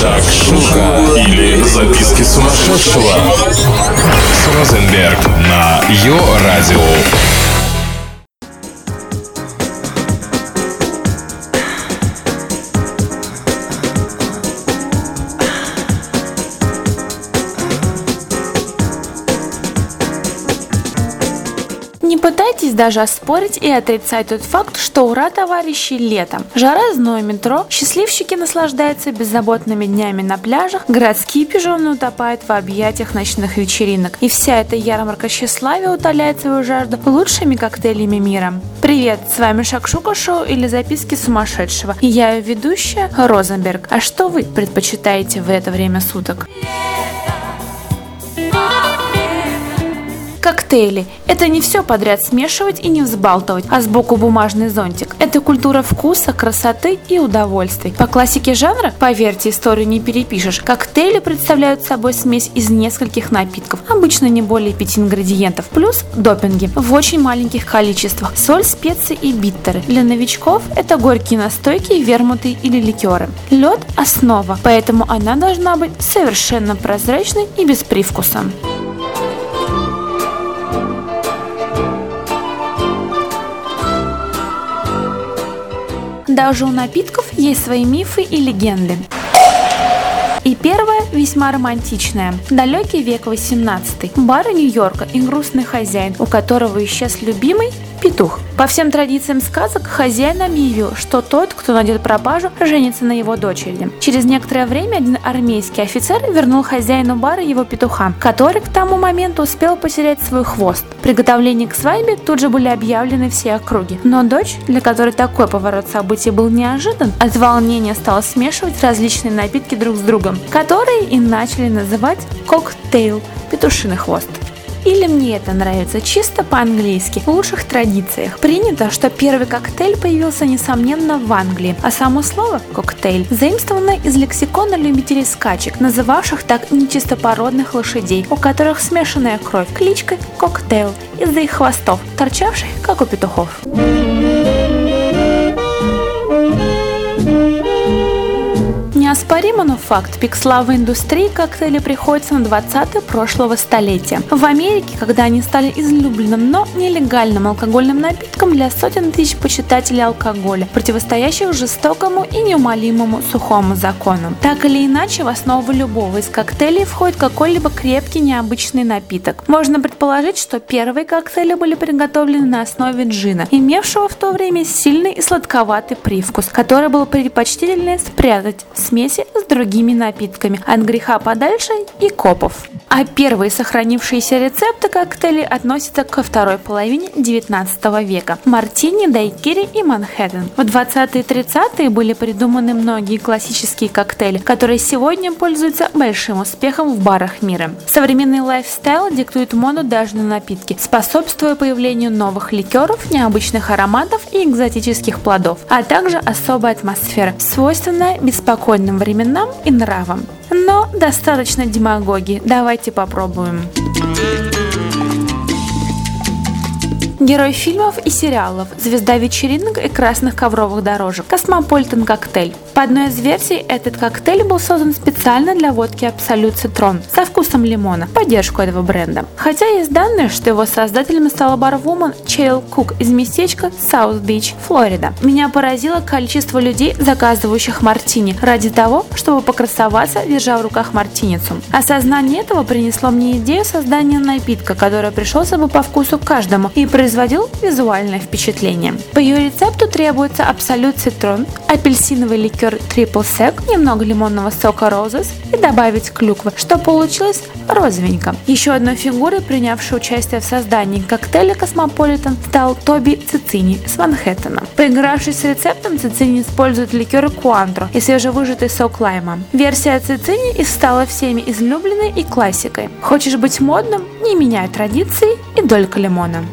Шакшука или записки сумасшедшего с Розенберг на Йо-Радио. Пытайтесь даже оспорить и отрицать тот факт, что ура, товарищи, летом. Жара, зной, метро, счастливчики наслаждаются беззаботными днями на пляжах, городские пижоны утопают в объятиях ночных вечеринок. И вся эта ярмарка тщеславия утоляет свою жажду лучшими коктейлями мира. Привет, с вами Шакшука Шоу или Записки сумасшедшего. И я ее ведущая Розенберг. А что вы предпочитаете в это время суток? Коктейли – это не все подряд смешивать и не взбалтывать, а сбоку бумажный зонтик. Это культура вкуса, красоты и удовольствий. По классике жанра, поверьте, историю не перепишешь, коктейли представляют собой смесь из нескольких напитков, обычно не более пяти ингредиентов, плюс допинги в очень маленьких количествах, соль, специи и биттеры. Для новичков это горькие настойки, вермуты или ликеры. Лед – основа, поэтому она должна быть совершенно прозрачной и без привкуса. Даже у напитков есть свои мифы и легенды. И первое весьма романтичное. Далекий век 18. Бар Нью-Йорка и грустный хозяин, у которого исчез любимый петух. По всем традициям сказок, хозяин объявил, что тот, кто найдет пропажу, женится на его дочери. Через некоторое время один армейский офицер вернул хозяину бара его петуха, который к тому моменту успел потерять свой хвост. Приготовления к свадьбе тут же были объявлены все округи. Но дочь, для которой такой поворот событий был неожидан, от волнения стала смешивать различные напитки друг с другом, которые и начали называть коктейл – петушиный хвост. Или мне это нравится чисто по-английски, в лучших традициях. Принято, что первый коктейль появился, несомненно, в Англии, а само слово «коктейль» заимствовано из лексикона любителей скачек, называвших так нечистопородных лошадей, у которых смешанная кровь, кличкой «коктейл» из-за их хвостов, торчавших, как у петухов. Неоспоримо, но факт, пик индустрии коктейля приходится на 20-е прошлого столетия. В Америке, когда они стали излюбленным, но нелегальным алкогольным напитком для сотен тысяч почитателей алкоголя, противостоящих жестокому и неумолимому сухому закону. Так или иначе, в основу любого из коктейлей входит какой-либо крепкий необычный напиток. Можно предположить, что первые коктейли были приготовлены на основе джина, имевшего в то время сильный и сладковатый привкус, который было предпочтительнее спрятать в смеси с другими напитками, от греха подальше и копов. А первые сохранившиеся рецепты коктейлей относятся ко второй половине 19 века – мартини, дайкири и манхэттен. В 20-е и 30-е были придуманы многие классические коктейли, которые сегодня пользуются большим успехом в барах мира. Современный лайфстайл диктует моду даже на напитки, способствуя появлению новых ликеров, необычных ароматов и экзотических плодов, а также особая атмосфера, свойственная беспокойным временам и нравам. Но достаточно демагогии, давайте попробуем. Герой фильмов и сериалов, звезда вечеринок и красных ковровых дорожек, Космополитен коктейль. По одной из версий, этот коктейль был создан специально для водки Absolut Citron со вкусом лимона, поддержку этого бренда. Хотя есть данные, что его создателем стала барвумен Шерил Кук из местечка Саут-Бич, Флорида. Меня поразило количество людей, заказывающих мартини ради того, чтобы покрасоваться, держа в руках мартиницу. Осознание этого принесло мне идею создания напитка, который пришелся бы по вкусу каждому и производил визуальное впечатление. По ее рецепту требуется Absolut Citron, апельсиновый ликер Triple Sec, немного лимонного сока Rose's и добавить клюквы, что получилось розовенько. Еще одной фигурой, принявшей участие в создании коктейля Космополитен, стал Тоби Цицини с Манхэттена. Поигравшись с рецептом, Цицини использует ликер Cointreau и свежевыжатый сок лайма. Версия Цицини и стала всеми излюбленной и классикой. Хочешь быть модным? Не меняй традиции и долька лимона.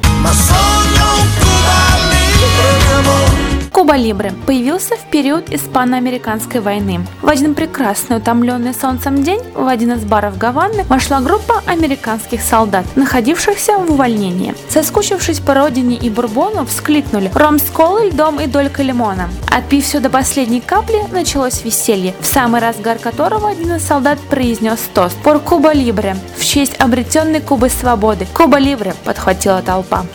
Куба Либре появился в период Испано-Американской войны. В один прекрасный утомленный солнцем день в один из баров Гаваны вошла группа американских солдат, находившихся в увольнении. Соскучившись по родине и бурбону, вскликнули «Ром с колой, льдом и долькой лимона». Отпив все до последней капли, началось веселье, в самый разгар которого один из солдат произнес тост «Пор Куба Либре» в честь обретенной Кубы свободы. «Куба Либре» подхватила толпа.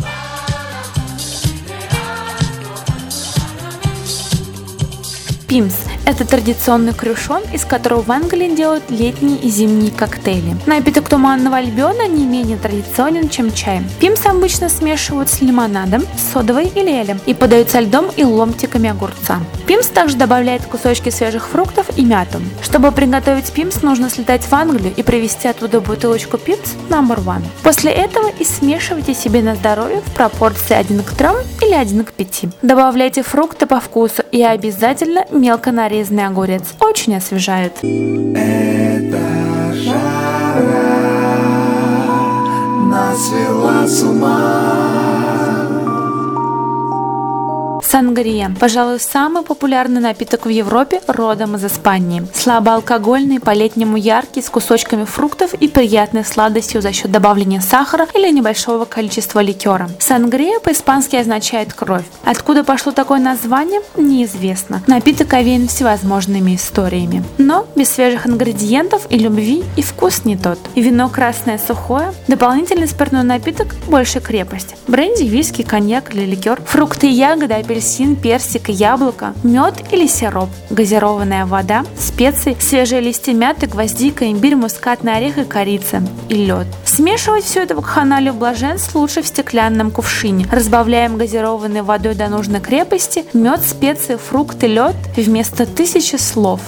Пимс – это традиционный крюшон, из которого в Англии делают летние и зимние коктейли. Напиток туманного альбиона не менее традиционен, чем чай. Пимс обычно смешивают с лимонадом, содовой или элем и подают со льдом и ломтиками огурца. Пимс также добавляет кусочки свежих фруктов и мяту. Чтобы приготовить пимс, нужно слетать в Англию и привезти оттуда бутылочку пимс номер one. После этого и смешивайте себе на здоровье в пропорции 1 к 3 или 1 к 5. Добавляйте фрукты по вкусу и обязательно мелко нарезанный огурец. Очень освежает. Эта жара нас свела с ума. Сангрия – пожалуй, самый популярный напиток в Европе родом из Испании. Слабоалкогольный, по-летнему яркий, с кусочками фруктов и приятной сладостью за счет добавления сахара или небольшого количества ликера. Сангрия по-испански означает «кровь». Откуда пошло такое название, неизвестно. Напиток овеян всевозможными историями. Но без свежих ингредиентов и любви и вкус не тот. Вино красное сухое, дополнительный спиртной напиток – больше крепость. Бренди, виски, коньяк или ликер, фрукты и ягоды, апельсин апельсин, персик, яблоко, мед или сироп, газированная вода, специи, свежие листья мяты, гвоздика, имбирь, мускатный орех и корица и лед. Смешивать все это в ханале блаженств лучше в стеклянном кувшине. Разбавляем газированной водой до нужной крепости, мед, специи, фрукты, лед вместо тысячи слов.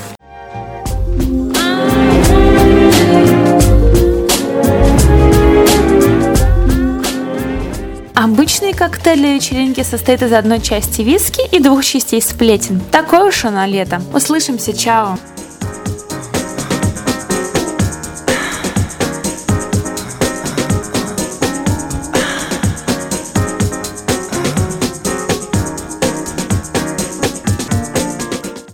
Коктейль вечеринки состоит из одной части виски и двух частей сплетен. Такое уж оно лето. Услышимся, чао!